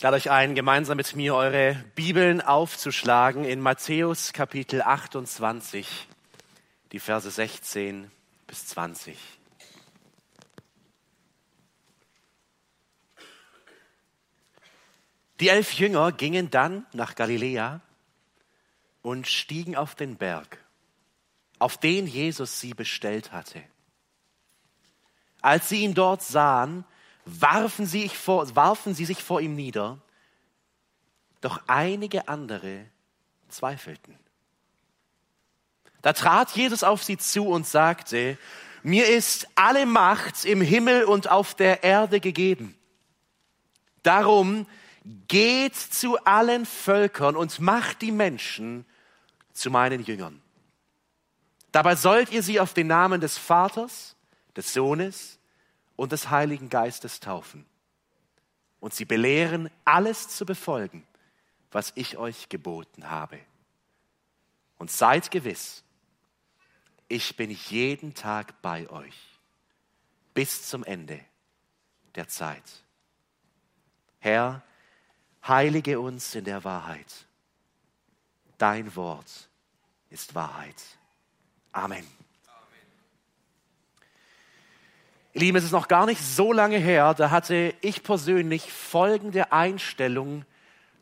Ich lade euch ein, gemeinsam mit mir eure Bibeln aufzuschlagen in Matthäus Kapitel 28, die Verse 16 bis 20. Die elf Jünger gingen dann nach Galiläa und stiegen auf den Berg, auf den Jesus sie bestellt hatte. Als sie ihn dort sahen, warfen sie, vor, warfen sie sich vor ihm nieder, doch einige andere zweifelten. Da trat Jesus auf sie zu und sagte, mir ist alle Macht im Himmel und auf der Erde gegeben. Darum geht zu allen Völkern und macht die Menschen zu meinen Jüngern. Dabei sollt ihr sie auf den Namen des Vaters, des Sohnes und des Heiligen Geistes taufen und sie belehren, alles zu befolgen, was ich euch geboten habe. Und seid gewiss, ich bin jeden Tag bei euch bis zum Ende der Zeit. Herr, heilige uns in der Wahrheit. Dein Wort ist Wahrheit. Amen. Ihr Lieben, es ist noch gar nicht so lange her, da hatte ich persönlich folgende Einstellung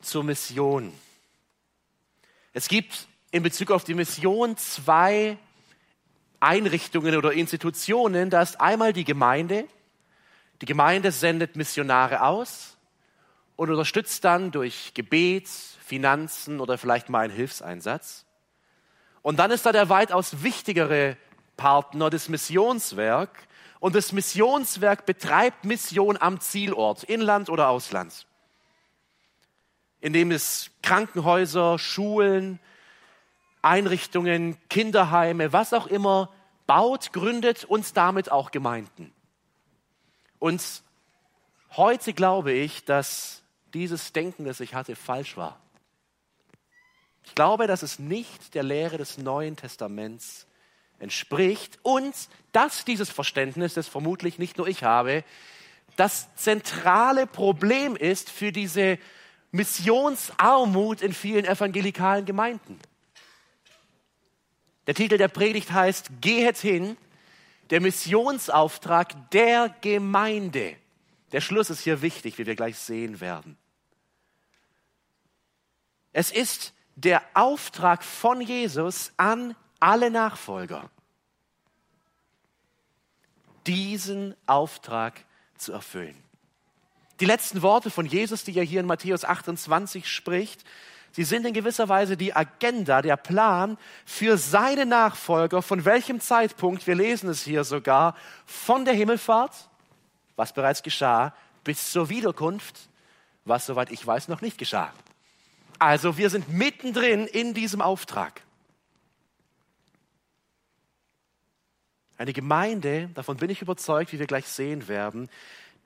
zur Mission. Es gibt in Bezug auf die Mission zwei Einrichtungen oder Institutionen. Da ist einmal die Gemeinde. Die Gemeinde sendet Missionare aus und unterstützt dann durch Gebet, Finanzen oder vielleicht mal einen Hilfseinsatz. Und dann ist da der weitaus wichtigere Partner, das Missionswerk, und das Missionswerk betreibt Mission am Zielort, Inland oder Ausland, indem es Krankenhäuser, Schulen, Einrichtungen, Kinderheime, was auch immer baut, gründet und damit auch Gemeinden. Und heute glaube ich, dass dieses Denken, das ich hatte, falsch war. Ich glaube, dass es nicht der Lehre des Neuen Testaments entspricht und dass dieses Verständnis, das vermutlich nicht nur ich habe, das zentrale Problem ist für diese Missionsarmut in vielen evangelikalen Gemeinden. Der Titel der Predigt heißt Gehet hin, der Missionsauftrag der Gemeinde. Der Schluss ist hier wichtig, wie wir gleich sehen werden. Es ist der Auftrag von Jesus an alle Nachfolger, diesen Auftrag zu erfüllen. Die letzten Worte von Jesus, die er hier in Matthäus 28 spricht, sie sind in gewisser Weise die Agenda, der Plan für seine Nachfolger, von welchem Zeitpunkt, wir lesen es hier sogar, von der Himmelfahrt, was bereits geschah, bis zur Wiederkunft, was soweit ich weiß noch nicht geschah. Also wir sind mittendrin in diesem Auftrag. Eine Gemeinde, davon bin ich überzeugt, wie wir gleich sehen werden,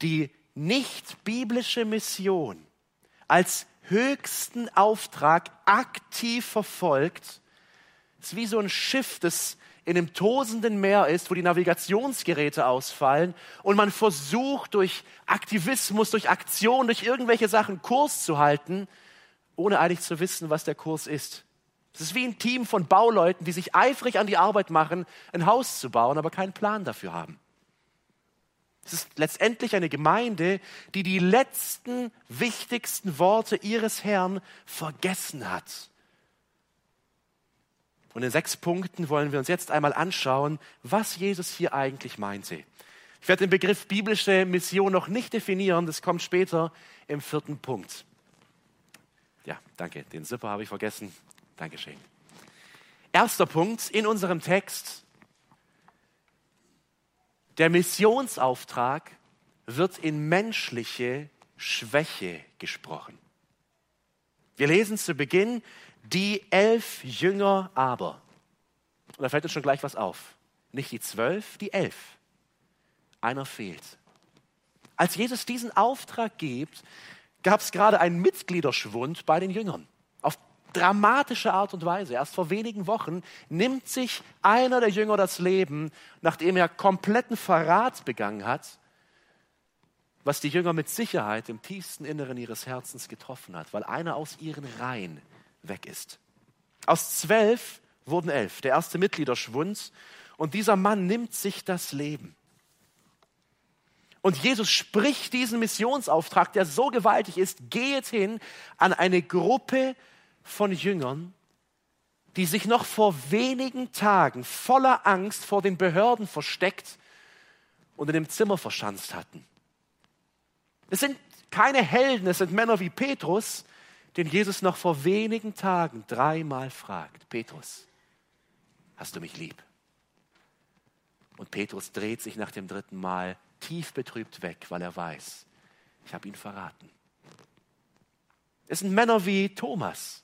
die nicht biblische Mission als höchsten Auftrag aktiv verfolgt, ist wie so ein Schiff, das in einem tosenden Meer ist, wo die Navigationsgeräte ausfallen und man versucht durch Aktivismus, durch Aktion, durch irgendwelche Sachen Kurs zu halten, ohne eigentlich zu wissen, was der Kurs ist. Es ist wie ein Team von Bauleuten, die sich eifrig an die Arbeit machen, ein Haus zu bauen, aber keinen Plan dafür haben. Es ist letztendlich eine Gemeinde, die die letzten wichtigsten Worte ihres Herrn vergessen hat. Und in sechs Punkten wollen wir uns jetzt einmal anschauen, was Jesus hier eigentlich meinte. Ich werde den Begriff biblische Mission noch nicht definieren, das kommt später im vierten Punkt. Ja, danke, den Zipper habe ich vergessen. Dankeschön. Erster Punkt in unserem Text. Der Missionsauftrag wird in menschliche Schwäche gesprochen. Wir lesen zu Beginn, die elf Jünger aber. Und da fällt uns schon gleich was auf. Nicht die zwölf, die elf. Einer fehlt. Als Jesus diesen Auftrag gibt, gab es gerade einen Mitgliederschwund bei den Jüngern dramatische Art und Weise. Erst vor wenigen Wochen nimmt sich einer der Jünger das Leben, nachdem er kompletten Verrat begangen hat. was die Jünger mit Sicherheit im tiefsten Inneren ihres Herzens getroffen hat, weil einer aus ihren Reihen weg ist. Aus zwölf wurden elf, der erste Mitgliederschwund, und dieser Mann nimmt sich das Leben. Und Jesus spricht diesen Missionsauftrag, der so gewaltig ist, geht hin an eine Gruppe von Jüngern, die sich noch vor wenigen Tagen voller Angst vor den Behörden versteckt und in dem Zimmer verschanzt hatten. Es sind keine Helden, es sind Männer wie Petrus, den Jesus noch vor wenigen Tagen dreimal fragt, Petrus, hast du mich lieb? Und Petrus dreht sich nach dem dritten Mal tief betrübt weg, weil er weiß, ich habe ihn verraten. Es sind Männer wie Thomas,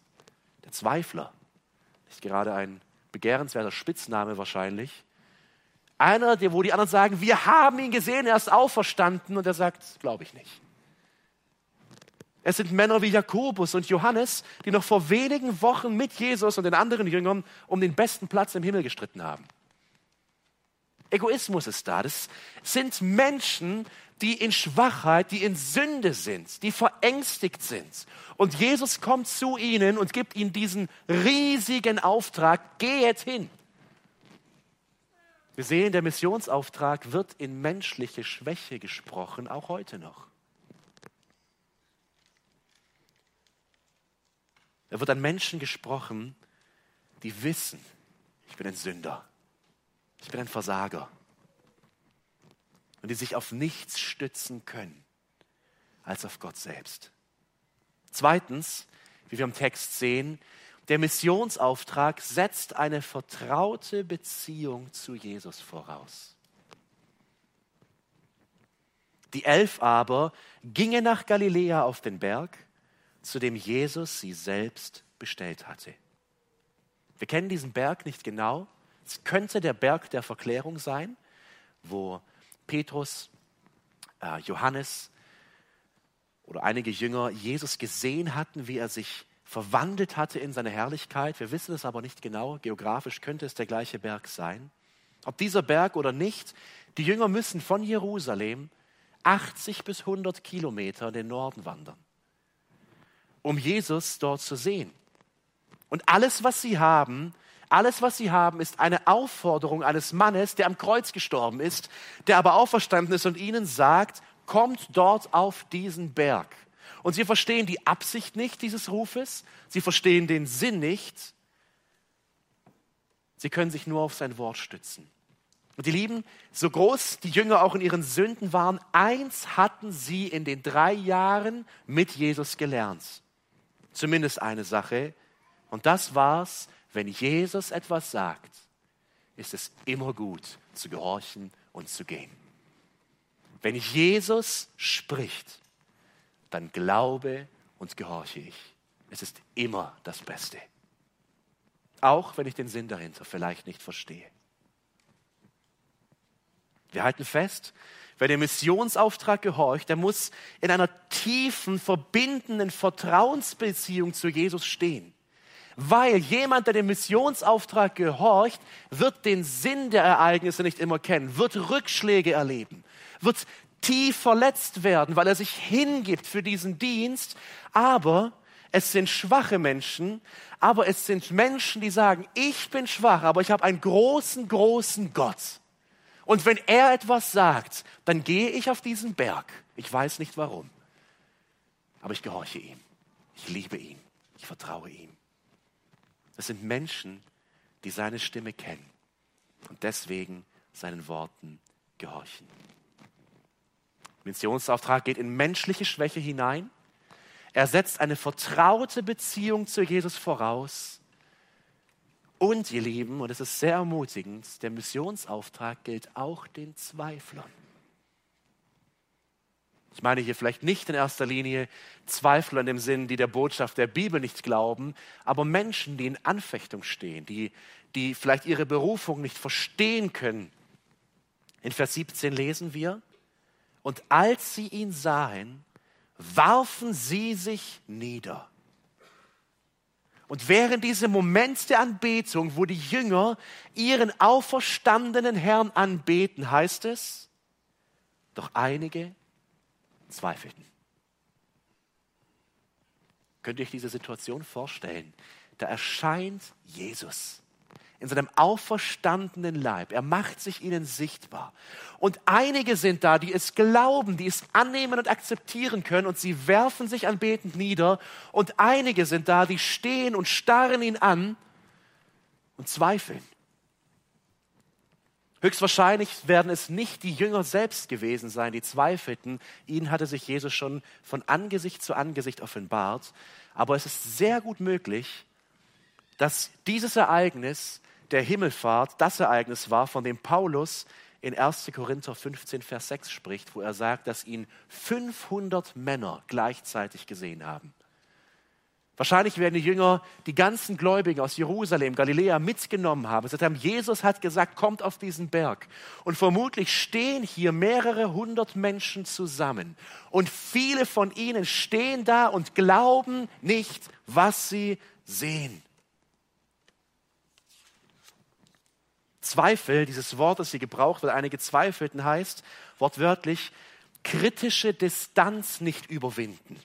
der Zweifler, ist gerade ein begehrenswerter Spitzname wahrscheinlich. Einer, wo die anderen sagen, wir haben ihn gesehen, er ist auferstanden und er sagt, glaube ich nicht. Es sind Männer wie Jakobus und Johannes, die noch vor wenigen Wochen mit Jesus und den anderen Jüngern um den besten Platz im Himmel gestritten haben. Egoismus ist da. Das sind Menschen, die in Schwachheit, die in Sünde sind, die verängstigt sind. Und Jesus kommt zu ihnen und gibt ihnen diesen riesigen Auftrag, geht hin. Wir sehen, der Missionsauftrag wird in menschliche Schwäche gesprochen, auch heute noch. Er wird an Menschen gesprochen, die wissen, ich bin ein Sünder. Ich bin ein Versager. Und die sich auf nichts stützen können als auf Gott selbst. Zweitens, wie wir im Text sehen, der Missionsauftrag setzt eine vertraute Beziehung zu Jesus voraus. Die elf aber gingen nach Galiläa auf den Berg, zu dem Jesus sie selbst bestellt hatte. Wir kennen diesen Berg nicht genau, es könnte der Berg der Verklärung sein, wo Petrus, äh, Johannes oder einige Jünger Jesus gesehen hatten, wie er sich verwandelt hatte in seine Herrlichkeit. Wir wissen es aber nicht genau. Geografisch könnte es der gleiche Berg sein. Ob dieser Berg oder nicht, die Jünger müssen von Jerusalem 80 bis 100 Kilometer in den Norden wandern, um Jesus dort zu sehen. Und alles, was sie haben, alles, was sie haben, ist eine Aufforderung eines Mannes, der am Kreuz gestorben ist, der aber auferstanden ist und ihnen sagt, kommt dort auf diesen Berg. Und sie verstehen die Absicht nicht dieses Rufes, sie verstehen den Sinn nicht, sie können sich nur auf sein Wort stützen. Und die Lieben, so groß die Jünger auch in ihren Sünden waren, eins hatten sie in den drei Jahren mit Jesus gelernt. Zumindest eine Sache. Und das war's, wenn Jesus etwas sagt, ist es immer gut zu gehorchen und zu gehen. Wenn Jesus spricht, dann glaube und gehorche ich. Es ist immer das Beste. Auch wenn ich den Sinn dahinter vielleicht nicht verstehe. Wir halten fest, wer dem Missionsauftrag gehorcht, der muss in einer tiefen, verbindenden Vertrauensbeziehung zu Jesus stehen weil jemand, der dem Missionsauftrag gehorcht, wird den Sinn der Ereignisse nicht immer kennen, wird Rückschläge erleben, wird tief verletzt werden, weil er sich hingibt für diesen Dienst. Aber es sind schwache Menschen, aber es sind Menschen, die sagen, ich bin schwach, aber ich habe einen großen, großen Gott. Und wenn er etwas sagt, dann gehe ich auf diesen Berg. Ich weiß nicht warum, aber ich gehorche ihm. Ich liebe ihn. Ich vertraue ihm. Das sind Menschen, die seine Stimme kennen und deswegen seinen Worten gehorchen. Missionsauftrag geht in menschliche Schwäche hinein. Er setzt eine vertraute Beziehung zu Jesus voraus. Und ihr Lieben, und es ist sehr ermutigend, der Missionsauftrag gilt auch den Zweiflern. Ich meine hier vielleicht nicht in erster Linie Zweifler in dem Sinn, die der Botschaft der Bibel nicht glauben, aber Menschen, die in Anfechtung stehen, die, die vielleicht ihre Berufung nicht verstehen können. In Vers 17 lesen wir, und als sie ihn sahen, warfen sie sich nieder. Und während diesem Moment der Anbetung, wo die Jünger ihren auferstandenen Herrn anbeten, heißt es, doch einige zweifelten. Könnt ihr euch diese Situation vorstellen? Da erscheint Jesus in seinem auferstandenen Leib. Er macht sich ihnen sichtbar. Und einige sind da, die es glauben, die es annehmen und akzeptieren können und sie werfen sich anbetend nieder. Und einige sind da, die stehen und starren ihn an und zweifeln. Höchstwahrscheinlich werden es nicht die Jünger selbst gewesen sein, die zweifelten. Ihnen hatte sich Jesus schon von Angesicht zu Angesicht offenbart. Aber es ist sehr gut möglich, dass dieses Ereignis der Himmelfahrt das Ereignis war, von dem Paulus in 1. Korinther 15, Vers 6 spricht, wo er sagt, dass ihn 500 Männer gleichzeitig gesehen haben. Wahrscheinlich werden die Jünger die ganzen Gläubigen aus Jerusalem, Galiläa mitgenommen haben. Sie haben, Jesus hat gesagt, kommt auf diesen Berg. Und vermutlich stehen hier mehrere hundert Menschen zusammen. Und viele von ihnen stehen da und glauben nicht, was sie sehen. Zweifel, dieses Wort, das hier gebraucht wird, einige zweifelten, heißt wortwörtlich kritische Distanz nicht überwinden.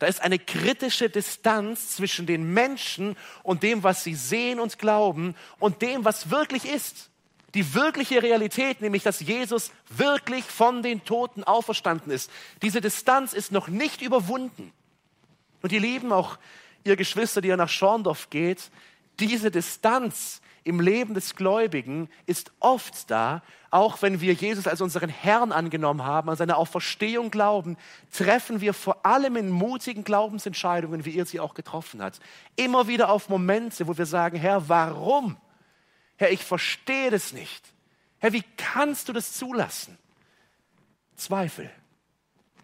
Da ist eine kritische Distanz zwischen den Menschen und dem, was sie sehen und glauben und dem, was wirklich ist. Die wirkliche Realität, nämlich dass Jesus wirklich von den Toten auferstanden ist. Diese Distanz ist noch nicht überwunden. Und ihr Lieben, auch ihr Geschwister, die ihr nach Schorndorf geht, diese Distanz im Leben des Gläubigen ist oft da, auch wenn wir Jesus als unseren Herrn angenommen haben, an seine Auferstehung glauben, treffen wir vor allem in mutigen Glaubensentscheidungen, wie ihr sie auch getroffen habt, immer wieder auf Momente, wo wir sagen, Herr, warum? Herr, ich verstehe das nicht. Herr, wie kannst du das zulassen? Zweifel.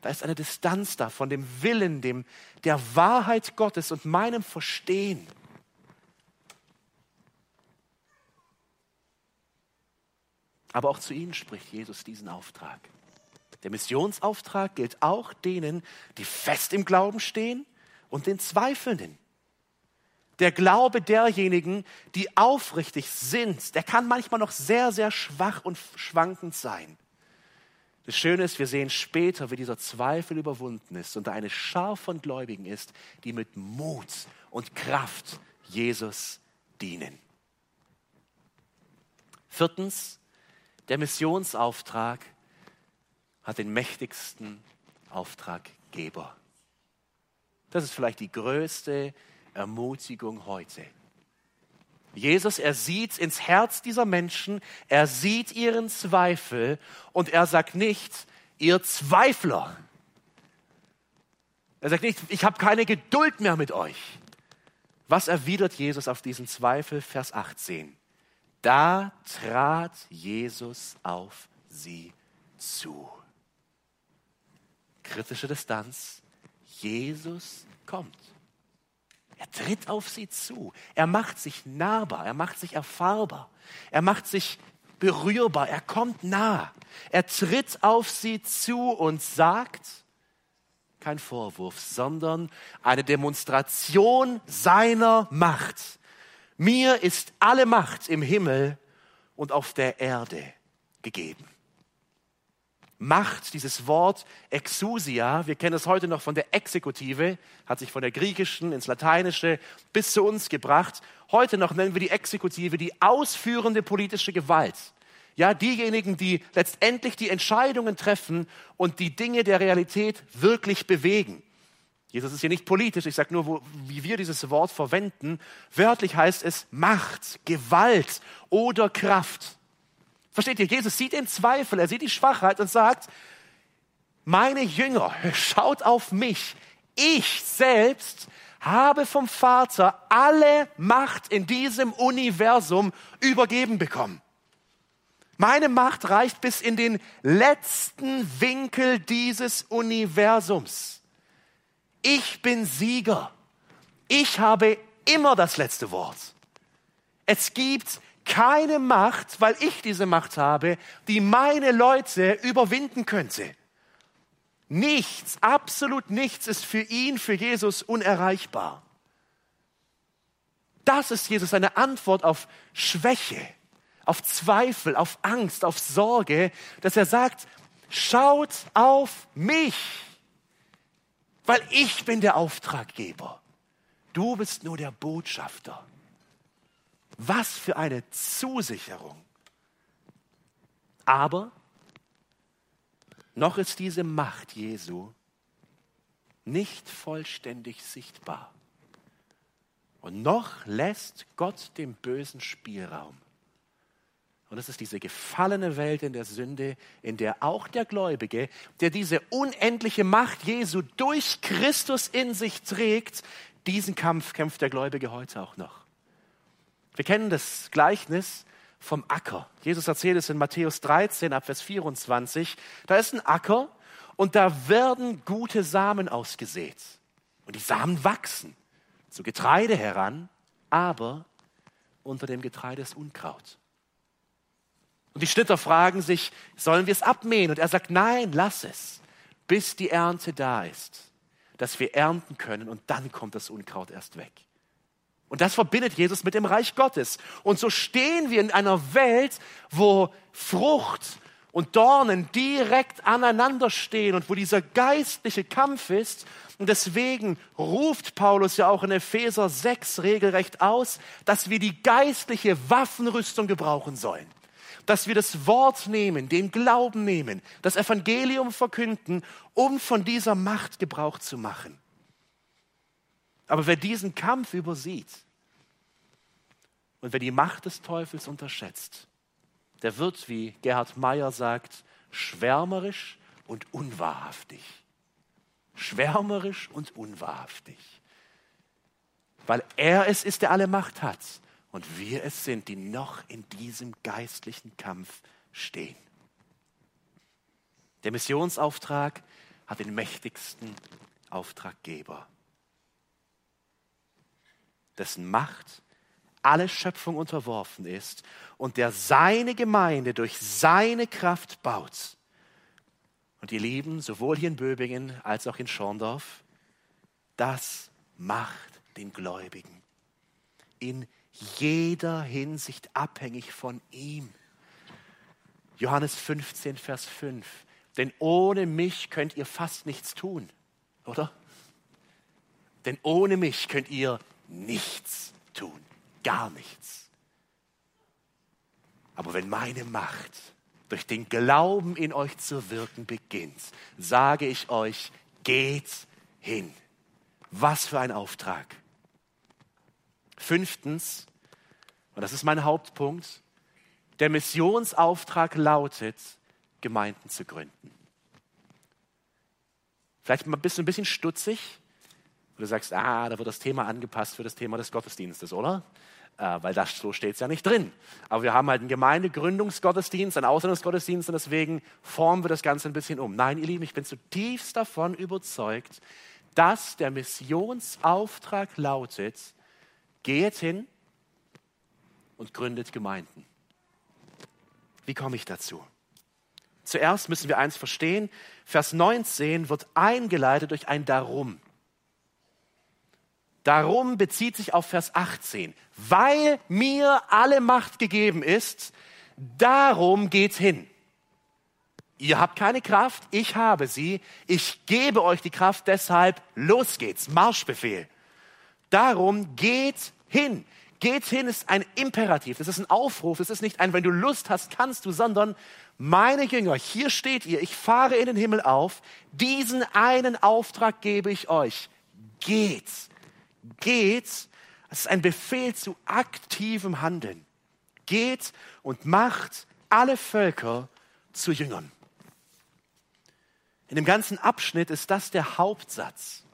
Da ist eine Distanz da von dem Willen, dem, der Wahrheit Gottes und meinem Verstehen. Aber auch zu ihnen spricht Jesus diesen Auftrag. Der Missionsauftrag gilt auch denen, die fest im Glauben stehen und den Zweifelnden. Der Glaube derjenigen, die aufrichtig sind, der kann manchmal noch sehr, sehr schwach und schwankend sein. Das Schöne ist, wir sehen später, wie dieser Zweifel überwunden ist und da eine Schar von Gläubigen ist, die mit Mut und Kraft Jesus dienen. Viertens, der Missionsauftrag hat den mächtigsten Auftraggeber. Das ist vielleicht die größte Ermutigung heute. Jesus, er sieht ins Herz dieser Menschen, er sieht ihren Zweifel und er sagt nicht, ihr Zweifler. Er sagt nicht, ich habe keine Geduld mehr mit euch. Was erwidert Jesus auf diesen Zweifel? Vers 18. Da trat Jesus auf sie zu. Kritische Distanz. Jesus kommt. Er tritt auf sie zu. Er macht sich nahbar. Er macht sich erfahrbar. Er macht sich berührbar. Er kommt nah. Er tritt auf sie zu und sagt, kein Vorwurf, sondern eine Demonstration seiner Macht. Mir ist alle Macht im Himmel und auf der Erde gegeben. Macht, dieses Wort Exousia, wir kennen es heute noch von der Exekutive, hat sich von der griechischen ins Lateinische bis zu uns gebracht. Heute noch nennen wir die Exekutive die ausführende politische Gewalt. Ja, diejenigen, die letztendlich die Entscheidungen treffen und die Dinge der Realität wirklich bewegen. Jesus ist hier nicht politisch, ich sage nur, wo, wie wir dieses Wort verwenden. Wörtlich heißt es Macht, Gewalt oder Kraft. Versteht ihr? Jesus sieht den Zweifel, er sieht die Schwachheit und sagt, meine Jünger, schaut auf mich. Ich selbst habe vom Vater alle Macht in diesem Universum übergeben bekommen. Meine Macht reicht bis in den letzten Winkel dieses Universums ich bin Sieger. Ich habe immer das letzte Wort. Es gibt keine Macht, weil ich diese Macht habe, die meine Leute überwinden könnte. Nichts, absolut nichts ist für ihn, für Jesus unerreichbar. Das ist Jesus eine Antwort auf Schwäche, auf Zweifel, auf Angst, auf Sorge, dass er sagt, schaut auf mich. Weil ich bin der Auftraggeber. Du bist nur der Botschafter. Was für eine Zusicherung. Aber noch ist diese Macht Jesu nicht vollständig sichtbar. Und noch lässt Gott dem Bösen Spielraum. Und es ist diese gefallene Welt in der Sünde, in der auch der Gläubige, der diese unendliche Macht Jesu durch Christus in sich trägt, diesen Kampf kämpft der Gläubige heute auch noch. Wir kennen das Gleichnis vom Acker. Jesus erzählt es in Matthäus 13 ab Vers 24. Da ist ein Acker und da werden gute Samen ausgesät. Und die Samen wachsen zu Getreide heran, aber unter dem Getreide ist Unkraut. Und die Schnitter fragen sich, sollen wir es abmähen? Und er sagt, nein, lass es, bis die Ernte da ist, dass wir ernten können und dann kommt das Unkraut erst weg. Und das verbindet Jesus mit dem Reich Gottes. Und so stehen wir in einer Welt, wo Frucht und Dornen direkt aneinander stehen und wo dieser geistliche Kampf ist. Und deswegen ruft Paulus ja auch in Epheser 6 regelrecht aus, dass wir die geistliche Waffenrüstung gebrauchen sollen dass wir das Wort nehmen, den Glauben nehmen, das Evangelium verkünden, um von dieser Macht Gebrauch zu machen. Aber wer diesen Kampf übersieht und wer die Macht des Teufels unterschätzt, der wird, wie Gerhard Meyer sagt, schwärmerisch und unwahrhaftig. Schwärmerisch und unwahrhaftig. Weil er es ist, der alle Macht hat und wir es sind, die noch in diesem geistlichen Kampf stehen. Der Missionsauftrag hat den mächtigsten Auftraggeber, dessen Macht alle Schöpfung unterworfen ist und der seine Gemeinde durch seine Kraft baut. Und ihr Lieben, sowohl hier in Böbingen als auch in Schorndorf, das macht den Gläubigen in jeder Hinsicht abhängig von ihm. Johannes 15, Vers 5. Denn ohne mich könnt ihr fast nichts tun, oder? Denn ohne mich könnt ihr nichts tun, gar nichts. Aber wenn meine Macht durch den Glauben in euch zu wirken beginnt, sage ich euch, geht hin. Was für ein Auftrag. Fünftens, und das ist mein Hauptpunkt, der Missionsauftrag lautet, Gemeinden zu gründen. Vielleicht bist du ein bisschen stutzig, und du sagst, ah, da wird das Thema angepasst für das Thema des Gottesdienstes, oder? Äh, weil das, so steht es ja nicht drin. Aber wir haben halt einen Gemeindegründungsgottesdienst, einen Auslandsgottesdienst und deswegen formen wir das Ganze ein bisschen um. Nein, ihr Lieben, ich bin zutiefst davon überzeugt, dass der Missionsauftrag lautet, Geht hin und gründet Gemeinden. Wie komme ich dazu? Zuerst müssen wir eins verstehen. Vers 19 wird eingeleitet durch ein Darum. Darum bezieht sich auf Vers 18. Weil mir alle Macht gegeben ist, darum geht hin. Ihr habt keine Kraft, ich habe sie. Ich gebe euch die Kraft, deshalb los geht's. Marschbefehl. Darum geht hin. Geht hin ist ein Imperativ, das ist ein Aufruf, es ist nicht ein, wenn du Lust hast, kannst du, sondern meine Jünger, hier steht ihr, ich fahre in den Himmel auf, diesen einen Auftrag gebe ich euch. Geht, geht, es ist ein Befehl zu aktivem Handeln. Geht und macht alle Völker zu Jüngern. In dem ganzen Abschnitt ist das der Hauptsatz.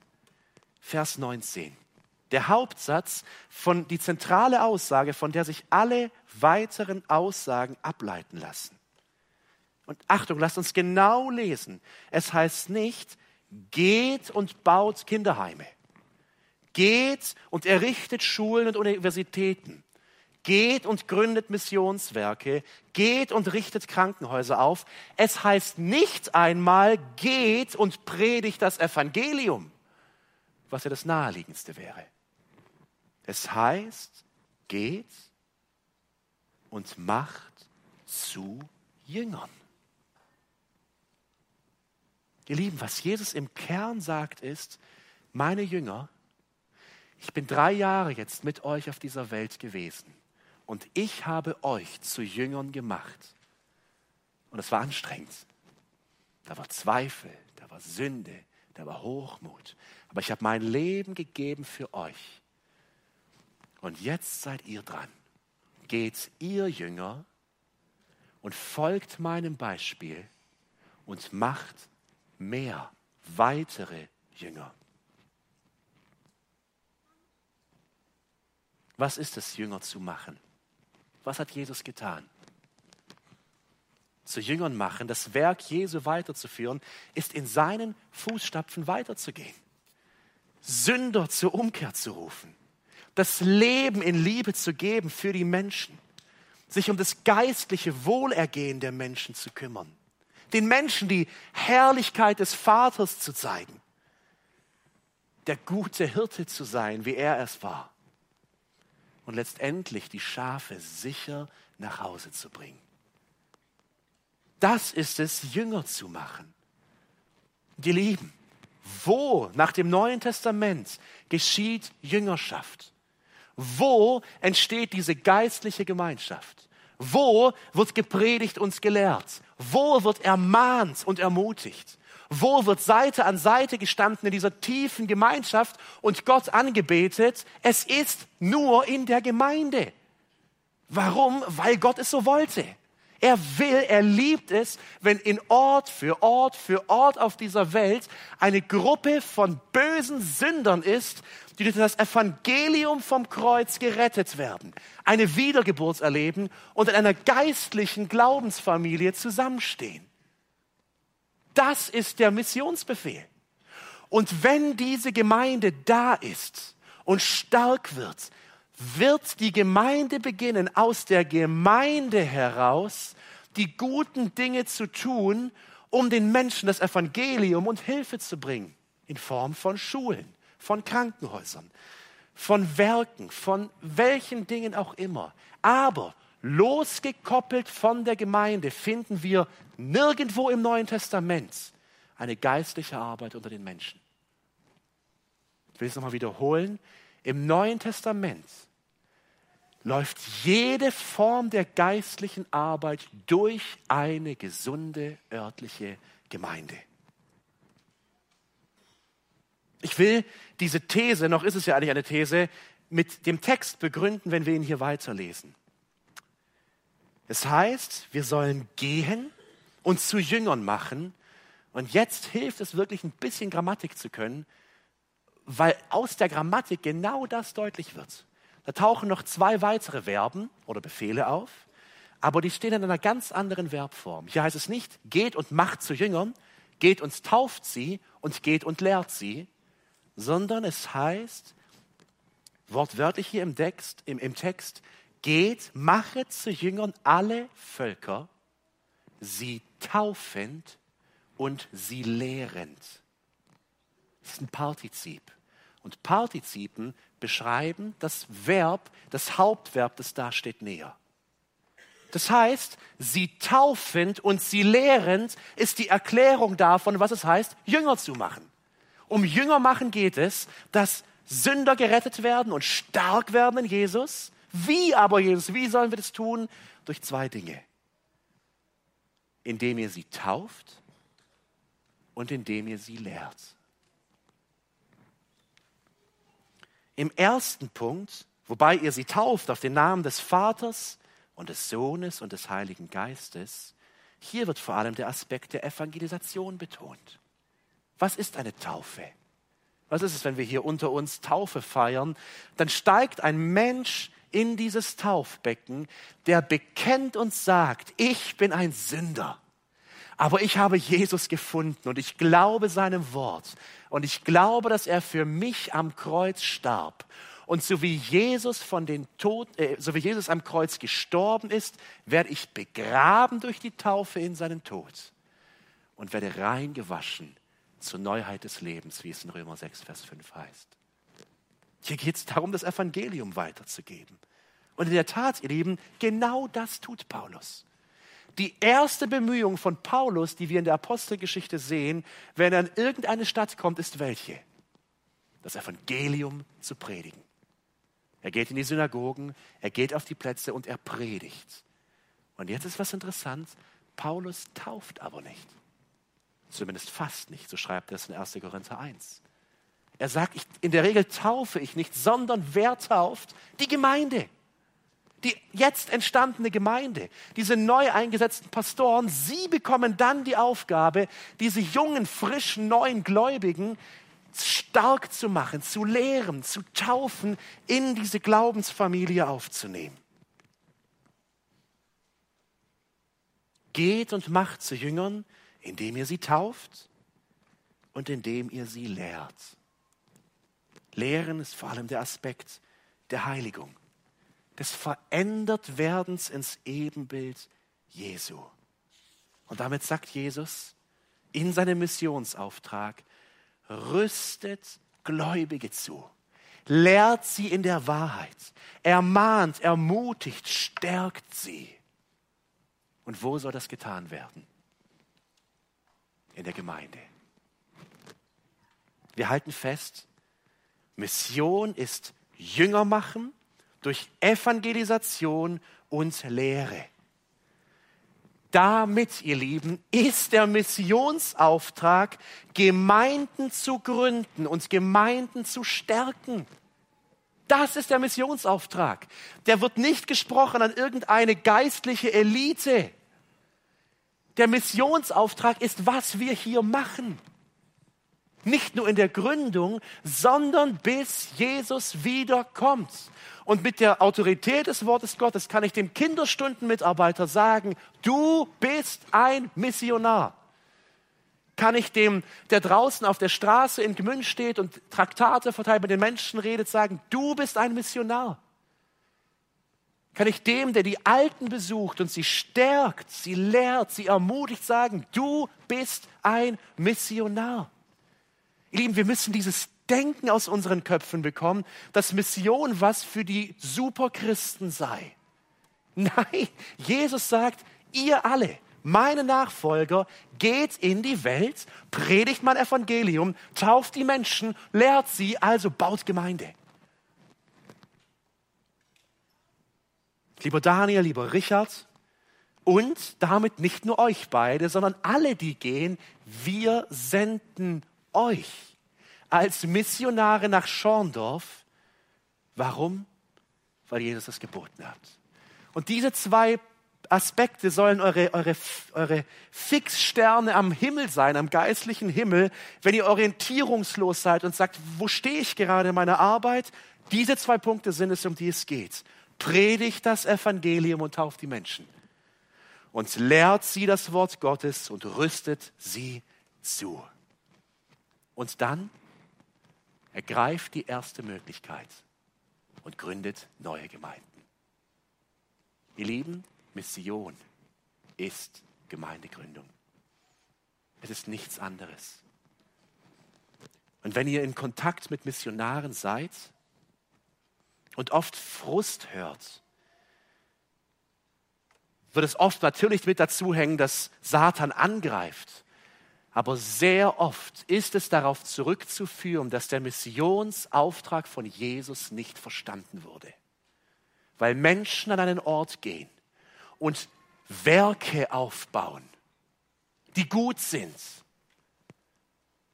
Vers 19 der Hauptsatz von die zentrale Aussage, von der sich alle weiteren Aussagen ableiten lassen. Und Achtung, lasst uns genau lesen. Es heißt nicht, geht und baut Kinderheime. Geht und errichtet Schulen und Universitäten. Geht und gründet Missionswerke. Geht und richtet Krankenhäuser auf. Es heißt nicht einmal, geht und predigt das Evangelium, was ja das naheliegendste wäre. Es heißt, geht und macht zu Jüngern. Ihr Lieben, was Jesus im Kern sagt ist, meine Jünger, ich bin drei Jahre jetzt mit euch auf dieser Welt gewesen und ich habe euch zu Jüngern gemacht. Und es war anstrengend. Da war Zweifel, da war Sünde, da war Hochmut. Aber ich habe mein Leben gegeben für euch. Und jetzt seid ihr dran. Geht ihr Jünger und folgt meinem Beispiel und macht mehr, weitere Jünger. Was ist es, Jünger zu machen? Was hat Jesus getan? Zu Jüngern machen, das Werk Jesu weiterzuführen, ist in seinen Fußstapfen weiterzugehen. Sünder zur Umkehr zu rufen, das Leben in Liebe zu geben für die Menschen, sich um das geistliche Wohlergehen der Menschen zu kümmern, den Menschen die Herrlichkeit des Vaters zu zeigen, der gute Hirte zu sein, wie er es war und letztendlich die Schafe sicher nach Hause zu bringen. Das ist es, Jünger zu machen. Die Lieben, wo nach dem Neuen Testament geschieht Jüngerschaft? Wo entsteht diese geistliche Gemeinschaft? Wo wird gepredigt und gelehrt? Wo wird ermahnt und ermutigt? Wo wird Seite an Seite gestanden in dieser tiefen Gemeinschaft und Gott angebetet? Es ist nur in der Gemeinde. Warum? Weil Gott es so wollte. Er will, er liebt es, wenn in Ort für Ort für Ort auf dieser Welt eine Gruppe von bösen Sündern ist, die durch das Evangelium vom Kreuz gerettet werden, eine Wiedergeburt erleben und in einer geistlichen Glaubensfamilie zusammenstehen. Das ist der Missionsbefehl. Und wenn diese Gemeinde da ist und stark wird, wird die Gemeinde beginnen, aus der Gemeinde heraus die guten Dinge zu tun, um den Menschen das Evangelium und Hilfe zu bringen. In Form von Schulen, von Krankenhäusern, von Werken, von welchen Dingen auch immer. Aber losgekoppelt von der Gemeinde finden wir nirgendwo im Neuen Testament eine geistliche Arbeit unter den Menschen. Ich will es nochmal wiederholen. Im Neuen Testament läuft jede Form der geistlichen Arbeit durch eine gesunde örtliche Gemeinde. Ich will diese These, noch ist es ja eigentlich eine These, mit dem Text begründen, wenn wir ihn hier weiterlesen. Es heißt, wir sollen gehen und zu Jüngern machen. Und jetzt hilft es wirklich ein bisschen Grammatik zu können, weil aus der Grammatik genau das deutlich wird. Da tauchen noch zwei weitere Verben oder Befehle auf, aber die stehen in einer ganz anderen Verbform. Hier heißt es nicht, geht und macht zu Jüngern, geht und tauft sie und geht und lehrt sie, sondern es heißt, wortwörtlich hier im Text, im, im Text geht, mache zu Jüngern alle Völker, sie taufend und sie lehrend. Das ist ein Partizip. Und Partizipen beschreiben das Verb, das Hauptverb, das da steht, näher. Das heißt, sie taufend und sie lehrend ist die Erklärung davon, was es heißt, Jünger zu machen. Um Jünger machen geht es, dass Sünder gerettet werden und stark werden in Jesus. Wie aber, Jesus, wie sollen wir das tun? Durch zwei Dinge indem ihr sie tauft und indem ihr sie lehrt. Im ersten Punkt, wobei ihr sie tauft auf den Namen des Vaters und des Sohnes und des Heiligen Geistes, hier wird vor allem der Aspekt der Evangelisation betont. Was ist eine Taufe? Was ist es, wenn wir hier unter uns Taufe feiern? Dann steigt ein Mensch in dieses Taufbecken, der bekennt und sagt, ich bin ein Sünder. Aber ich habe Jesus gefunden und ich glaube seinem Wort. Und ich glaube, dass er für mich am Kreuz starb. Und so wie Jesus von den Tod, äh, so wie Jesus am Kreuz gestorben ist, werde ich begraben durch die Taufe in seinen Tod und werde reingewaschen zur Neuheit des Lebens, wie es in Römer 6, Vers 5 heißt. Hier geht es darum, das Evangelium weiterzugeben. Und in der Tat, ihr Lieben, genau das tut Paulus. Die erste Bemühung von Paulus, die wir in der Apostelgeschichte sehen, wenn er in irgendeine Stadt kommt, ist welche? Das Evangelium zu predigen. Er geht in die Synagogen, er geht auf die Plätze und er predigt. Und jetzt ist was interessant. Paulus tauft aber nicht. Zumindest fast nicht, so schreibt er es in 1. Korinther 1. Er sagt, ich, in der Regel taufe ich nicht, sondern wer tauft? Die Gemeinde. Die jetzt entstandene Gemeinde, diese neu eingesetzten Pastoren, sie bekommen dann die Aufgabe, diese jungen, frischen, neuen Gläubigen stark zu machen, zu lehren, zu taufen, in diese Glaubensfamilie aufzunehmen. Geht und macht zu Jüngern, indem ihr sie tauft und indem ihr sie lehrt. Lehren ist vor allem der Aspekt der Heiligung, des Verändertwerdens ins Ebenbild Jesu. Und damit sagt Jesus in seinem Missionsauftrag, rüstet Gläubige zu, lehrt sie in der Wahrheit, ermahnt, ermutigt, stärkt sie. Und wo soll das getan werden? In der Gemeinde. Wir halten fest, Mission ist Jünger machen durch Evangelisation und Lehre. Damit, ihr Lieben, ist der Missionsauftrag, Gemeinden zu gründen und Gemeinden zu stärken. Das ist der Missionsauftrag. Der wird nicht gesprochen an irgendeine geistliche Elite. Der Missionsauftrag ist, was wir hier machen. Nicht nur in der Gründung, sondern bis Jesus wiederkommt. Und mit der Autorität des Wortes Gottes kann ich dem Kinderstundenmitarbeiter sagen, du bist ein Missionar. Kann ich dem, der draußen auf der Straße in Gmünd steht und Traktate verteilt, mit den Menschen redet, sagen, du bist ein Missionar. Kann ich dem, der die Alten besucht und sie stärkt, sie lehrt, sie ermutigt, sagen, du bist ein Missionar. Ihr Lieben, wir müssen dieses Denken aus unseren Köpfen bekommen, dass Mission was für die Superchristen sei. Nein, Jesus sagt, ihr alle, meine Nachfolger, geht in die Welt, predigt mein Evangelium, tauft die Menschen, lehrt sie, also baut Gemeinde. Lieber Daniel, lieber Richard, und damit nicht nur euch beide, sondern alle, die gehen, wir senden euch als Missionare nach Schorndorf. Warum? Weil Jesus es geboten hat. Und diese zwei Aspekte sollen eure, eure, eure Fixsterne am Himmel sein, am geistlichen Himmel, wenn ihr orientierungslos seid und sagt, wo stehe ich gerade in meiner Arbeit? Diese zwei Punkte sind es, um die es geht. Predigt das Evangelium und tauft die Menschen. Und lehrt sie das Wort Gottes und rüstet sie zu. Und dann ergreift die erste Möglichkeit und gründet neue Gemeinden. Ihr Lieben, Mission ist Gemeindegründung. Es ist nichts anderes. Und wenn ihr in Kontakt mit Missionaren seid und oft Frust hört, wird es oft natürlich mit dazu hängen, dass Satan angreift aber sehr oft ist es darauf zurückzuführen, dass der Missionsauftrag von Jesus nicht verstanden wurde. Weil Menschen an einen Ort gehen und Werke aufbauen, die gut sind,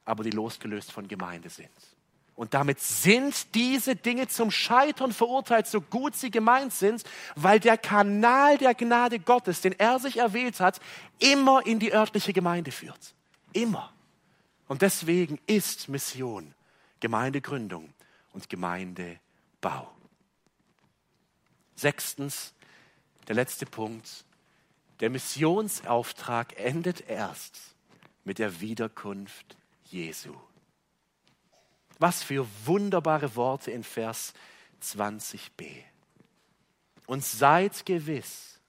aber die losgelöst von Gemeinde sind. Und damit sind diese Dinge zum Scheitern verurteilt, so gut sie gemeint sind, weil der Kanal der Gnade Gottes, den er sich erwählt hat, immer in die örtliche Gemeinde führt. Immer. Und deswegen ist Mission Gemeindegründung und Gemeindebau. Sechstens, der letzte Punkt. Der Missionsauftrag endet erst mit der Wiederkunft Jesu. Was für wunderbare Worte in Vers 20b. Und seid gewiss,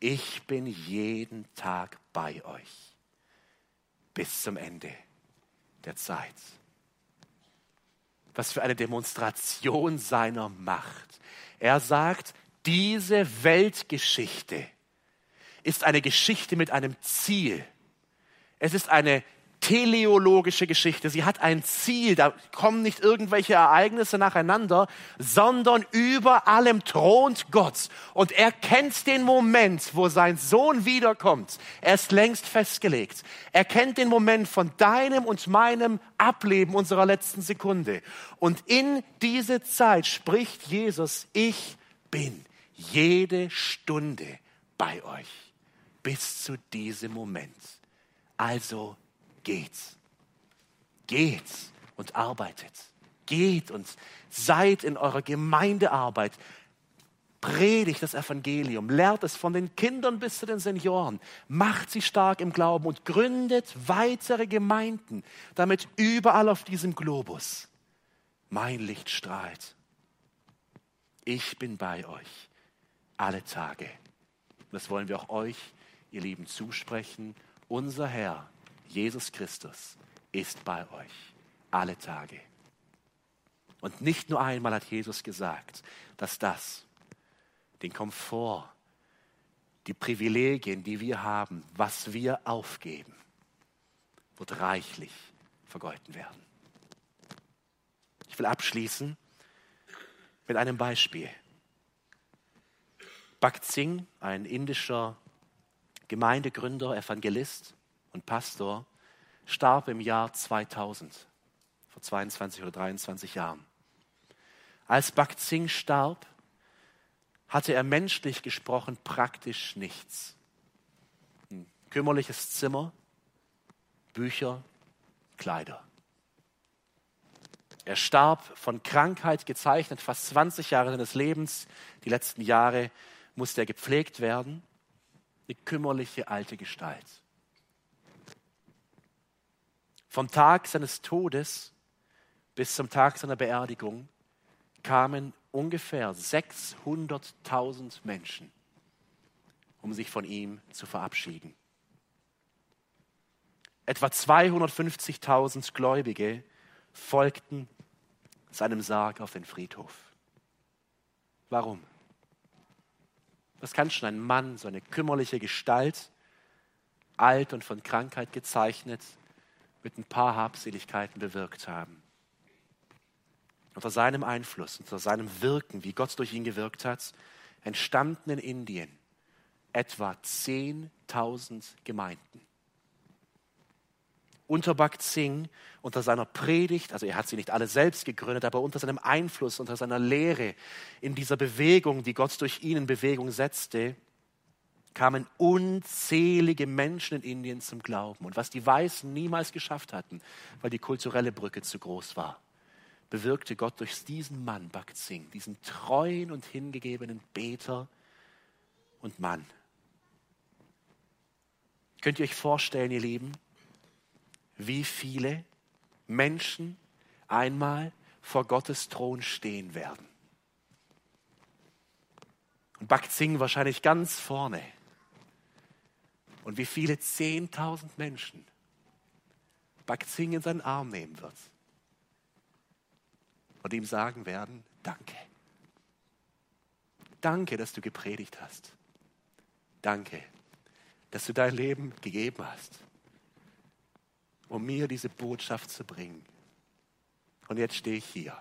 ich bin jeden Tag bei euch bis zum Ende der Zeit. Was für eine Demonstration seiner Macht. Er sagt, diese Weltgeschichte ist eine Geschichte mit einem Ziel. Es ist eine teleologische Geschichte. Sie hat ein Ziel. Da kommen nicht irgendwelche Ereignisse nacheinander, sondern über allem thront Gott. Und er kennt den Moment, wo sein Sohn wiederkommt. Er ist längst festgelegt. Er kennt den Moment von deinem und meinem Ableben unserer letzten Sekunde. Und in diese Zeit spricht Jesus, ich bin jede Stunde bei euch bis zu diesem Moment. Also geht's. Geht's und arbeitet. Geht und seid in eurer Gemeindearbeit. Predigt das Evangelium, lehrt es von den Kindern bis zu den Senioren, macht sie stark im Glauben und gründet weitere Gemeinden, damit überall auf diesem Globus mein Licht strahlt. Ich bin bei euch alle Tage. Das wollen wir auch euch, ihr Lieben, zusprechen. Unser Herr Jesus Christus ist bei euch alle Tage. Und nicht nur einmal hat Jesus gesagt, dass das den Komfort, die Privilegien, die wir haben, was wir aufgeben, wird reichlich vergolten werden. Ich will abschließen mit einem Beispiel. Bhakt Singh, ein indischer Gemeindegründer, Evangelist, und Pastor, starb im Jahr 2000, vor 22 oder 23 Jahren. Als Bhakt Singh starb, hatte er menschlich gesprochen praktisch nichts. Ein kümmerliches Zimmer, Bücher, Kleider. Er starb von Krankheit gezeichnet, fast 20 Jahre seines Lebens. Die letzten Jahre musste er gepflegt werden. Eine kümmerliche alte Gestalt. Vom Tag seines Todes bis zum Tag seiner Beerdigung kamen ungefähr 600.000 Menschen, um sich von ihm zu verabschieden. Etwa 250.000 Gläubige folgten seinem Sarg auf den Friedhof. Warum? Was kann schon ein Mann, so eine kümmerliche Gestalt, alt und von Krankheit gezeichnet, mit ein paar Habseligkeiten bewirkt haben. Unter seinem Einfluss, unter seinem Wirken, wie Gott durch ihn gewirkt hat, entstanden in Indien etwa 10.000 Gemeinden. Unter Bhakt Singh, unter seiner Predigt, also er hat sie nicht alle selbst gegründet, aber unter seinem Einfluss, unter seiner Lehre, in dieser Bewegung, die Gott durch ihn in Bewegung setzte, kamen unzählige Menschen in Indien zum Glauben. Und was die Weißen niemals geschafft hatten, weil die kulturelle Brücke zu groß war, bewirkte Gott durch diesen Mann, Bhakt Singh, diesen treuen und hingegebenen Beter und Mann. Könnt ihr euch vorstellen, ihr Lieben, wie viele Menschen einmal vor Gottes Thron stehen werden? Und Bhakt Singh wahrscheinlich ganz vorne und wie viele 10.000 Menschen Bakzing in seinen Arm nehmen wird und ihm sagen werden, danke. Danke, dass du gepredigt hast. Danke, dass du dein Leben gegeben hast, um mir diese Botschaft zu bringen. Und jetzt stehe ich hier,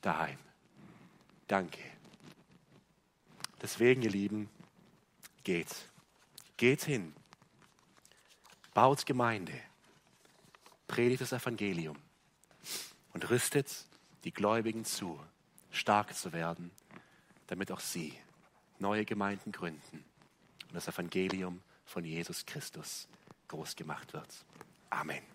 daheim. Danke. Deswegen, ihr Lieben, geht's. Geht hin, baut Gemeinde, predigt das Evangelium und rüstet die Gläubigen zu, stark zu werden, damit auch sie neue Gemeinden gründen und das Evangelium von Jesus Christus groß gemacht wird. Amen.